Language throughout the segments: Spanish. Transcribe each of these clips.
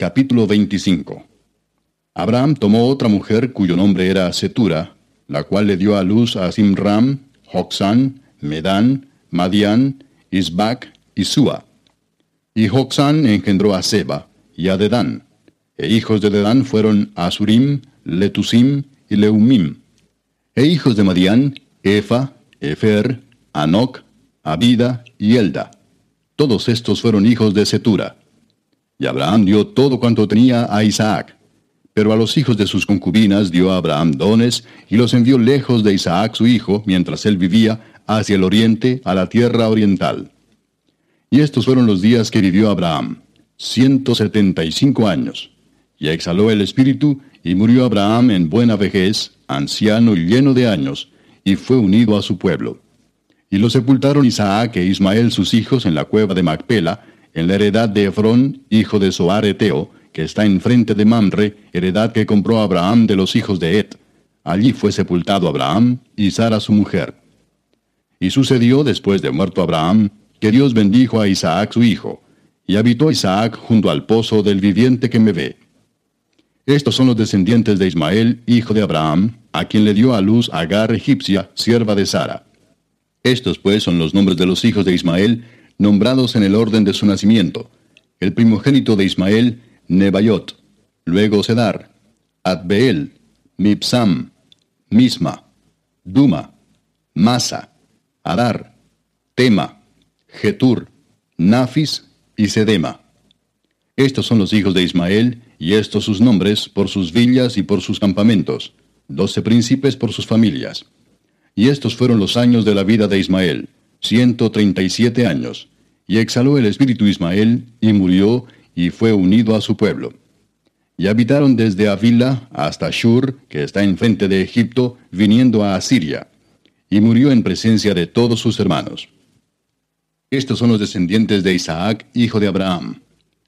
Capítulo 25 Abraham tomó otra mujer cuyo nombre era Setura, la cual le dio a luz a Simram, Joxán, Medán, Madián, Isbac y Sua. Y Joxán engendró a Seba y a Dedán. E hijos de Dedán fueron Asurim, Letusim y Leumim. E hijos de Madián, Efa, Efer, Anoc, Abida y Elda. Todos estos fueron hijos de Setura. Y Abraham dio todo cuanto tenía a Isaac. Pero a los hijos de sus concubinas dio a Abraham dones, y los envió lejos de Isaac su hijo, mientras él vivía, hacia el oriente, a la tierra oriental. Y estos fueron los días que vivió Abraham, ciento setenta y cinco años. Y exhaló el espíritu, y murió Abraham en buena vejez, anciano y lleno de años, y fue unido a su pueblo. Y lo sepultaron Isaac e Ismael sus hijos en la cueva de Macpela, en la heredad de Efrón, hijo de Soar Eteo, que está enfrente de Mamre, heredad que compró Abraham de los hijos de Et. Allí fue sepultado Abraham y Sara su mujer. Y sucedió después de muerto Abraham, que Dios bendijo a Isaac su hijo, y habitó Isaac junto al pozo del viviente que me ve. Estos son los descendientes de Ismael, hijo de Abraham, a quien le dio a luz Agar egipcia, sierva de Sara. Estos pues son los nombres de los hijos de Ismael, nombrados en el orden de su nacimiento. El primogénito de Ismael, Nebayot, luego Sedar, Adbeel, Mipsam, Misma, Duma, Masa, Adar, Tema, Getur, Nafis y Sedema. Estos son los hijos de Ismael, y estos sus nombres por sus villas y por sus campamentos, doce príncipes por sus familias. Y estos fueron los años de la vida de Ismael, ciento treinta y siete años. Y exhaló el espíritu Ismael, y murió, y fue unido a su pueblo. Y habitaron desde Avila hasta Shur, que está enfrente de Egipto, viniendo a Asiria. Y murió en presencia de todos sus hermanos. Estos son los descendientes de Isaac, hijo de Abraham.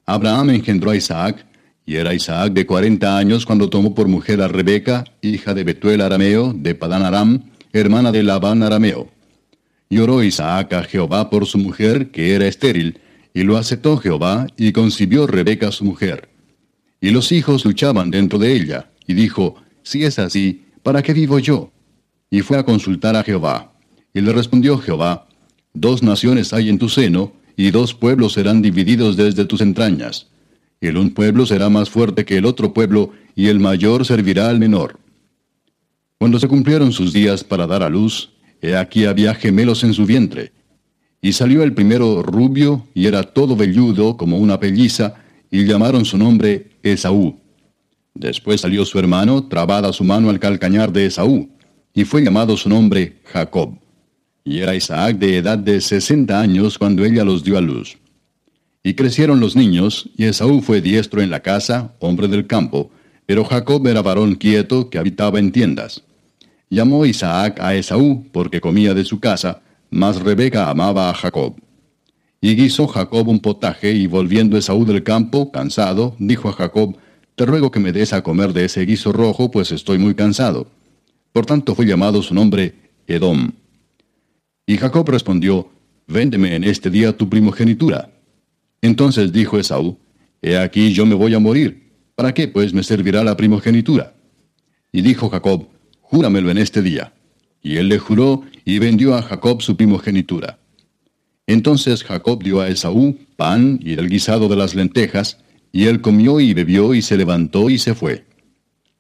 Abraham engendró a Isaac, y era Isaac de cuarenta años cuando tomó por mujer a Rebeca, hija de Betuel Arameo, de Padán Aram, hermana de Labán Arameo. Y oró Isaac a Jehová por su mujer, que era estéril, y lo aceptó Jehová, y concibió Rebeca su mujer. Y los hijos luchaban dentro de ella, y dijo, Si es así, ¿para qué vivo yo? Y fue a consultar a Jehová. Y le respondió Jehová, Dos naciones hay en tu seno, y dos pueblos serán divididos desde tus entrañas. El un pueblo será más fuerte que el otro pueblo, y el mayor servirá al menor. Cuando se cumplieron sus días para dar a luz, he aquí había gemelos en su vientre. Y salió el primero rubio, y era todo velludo como una pelliza, y llamaron su nombre Esaú. Después salió su hermano, trabada su mano al calcañar de Esaú, y fue llamado su nombre Jacob. Y era Isaac de edad de sesenta años cuando ella los dio a luz. Y crecieron los niños, y Esaú fue diestro en la casa, hombre del campo, pero Jacob era varón quieto que habitaba en tiendas. Llamó Isaac a Esaú porque comía de su casa, mas Rebeca amaba a Jacob. Y guisó Jacob un potaje, y volviendo Esaú del campo, cansado, dijo a Jacob, Te ruego que me des a comer de ese guiso rojo, pues estoy muy cansado. Por tanto fue llamado su nombre Edom. Y Jacob respondió, Véndeme en este día tu primogenitura. Entonces dijo Esaú, He aquí yo me voy a morir. ¿Para qué pues me servirá la primogenitura? Y dijo Jacob, júramelo en este día. Y él le juró y vendió a Jacob su primogenitura. Entonces Jacob dio a Esaú pan y el guisado de las lentejas, y él comió y bebió y se levantó y se fue.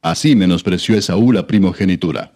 Así menospreció Esaú la primogenitura.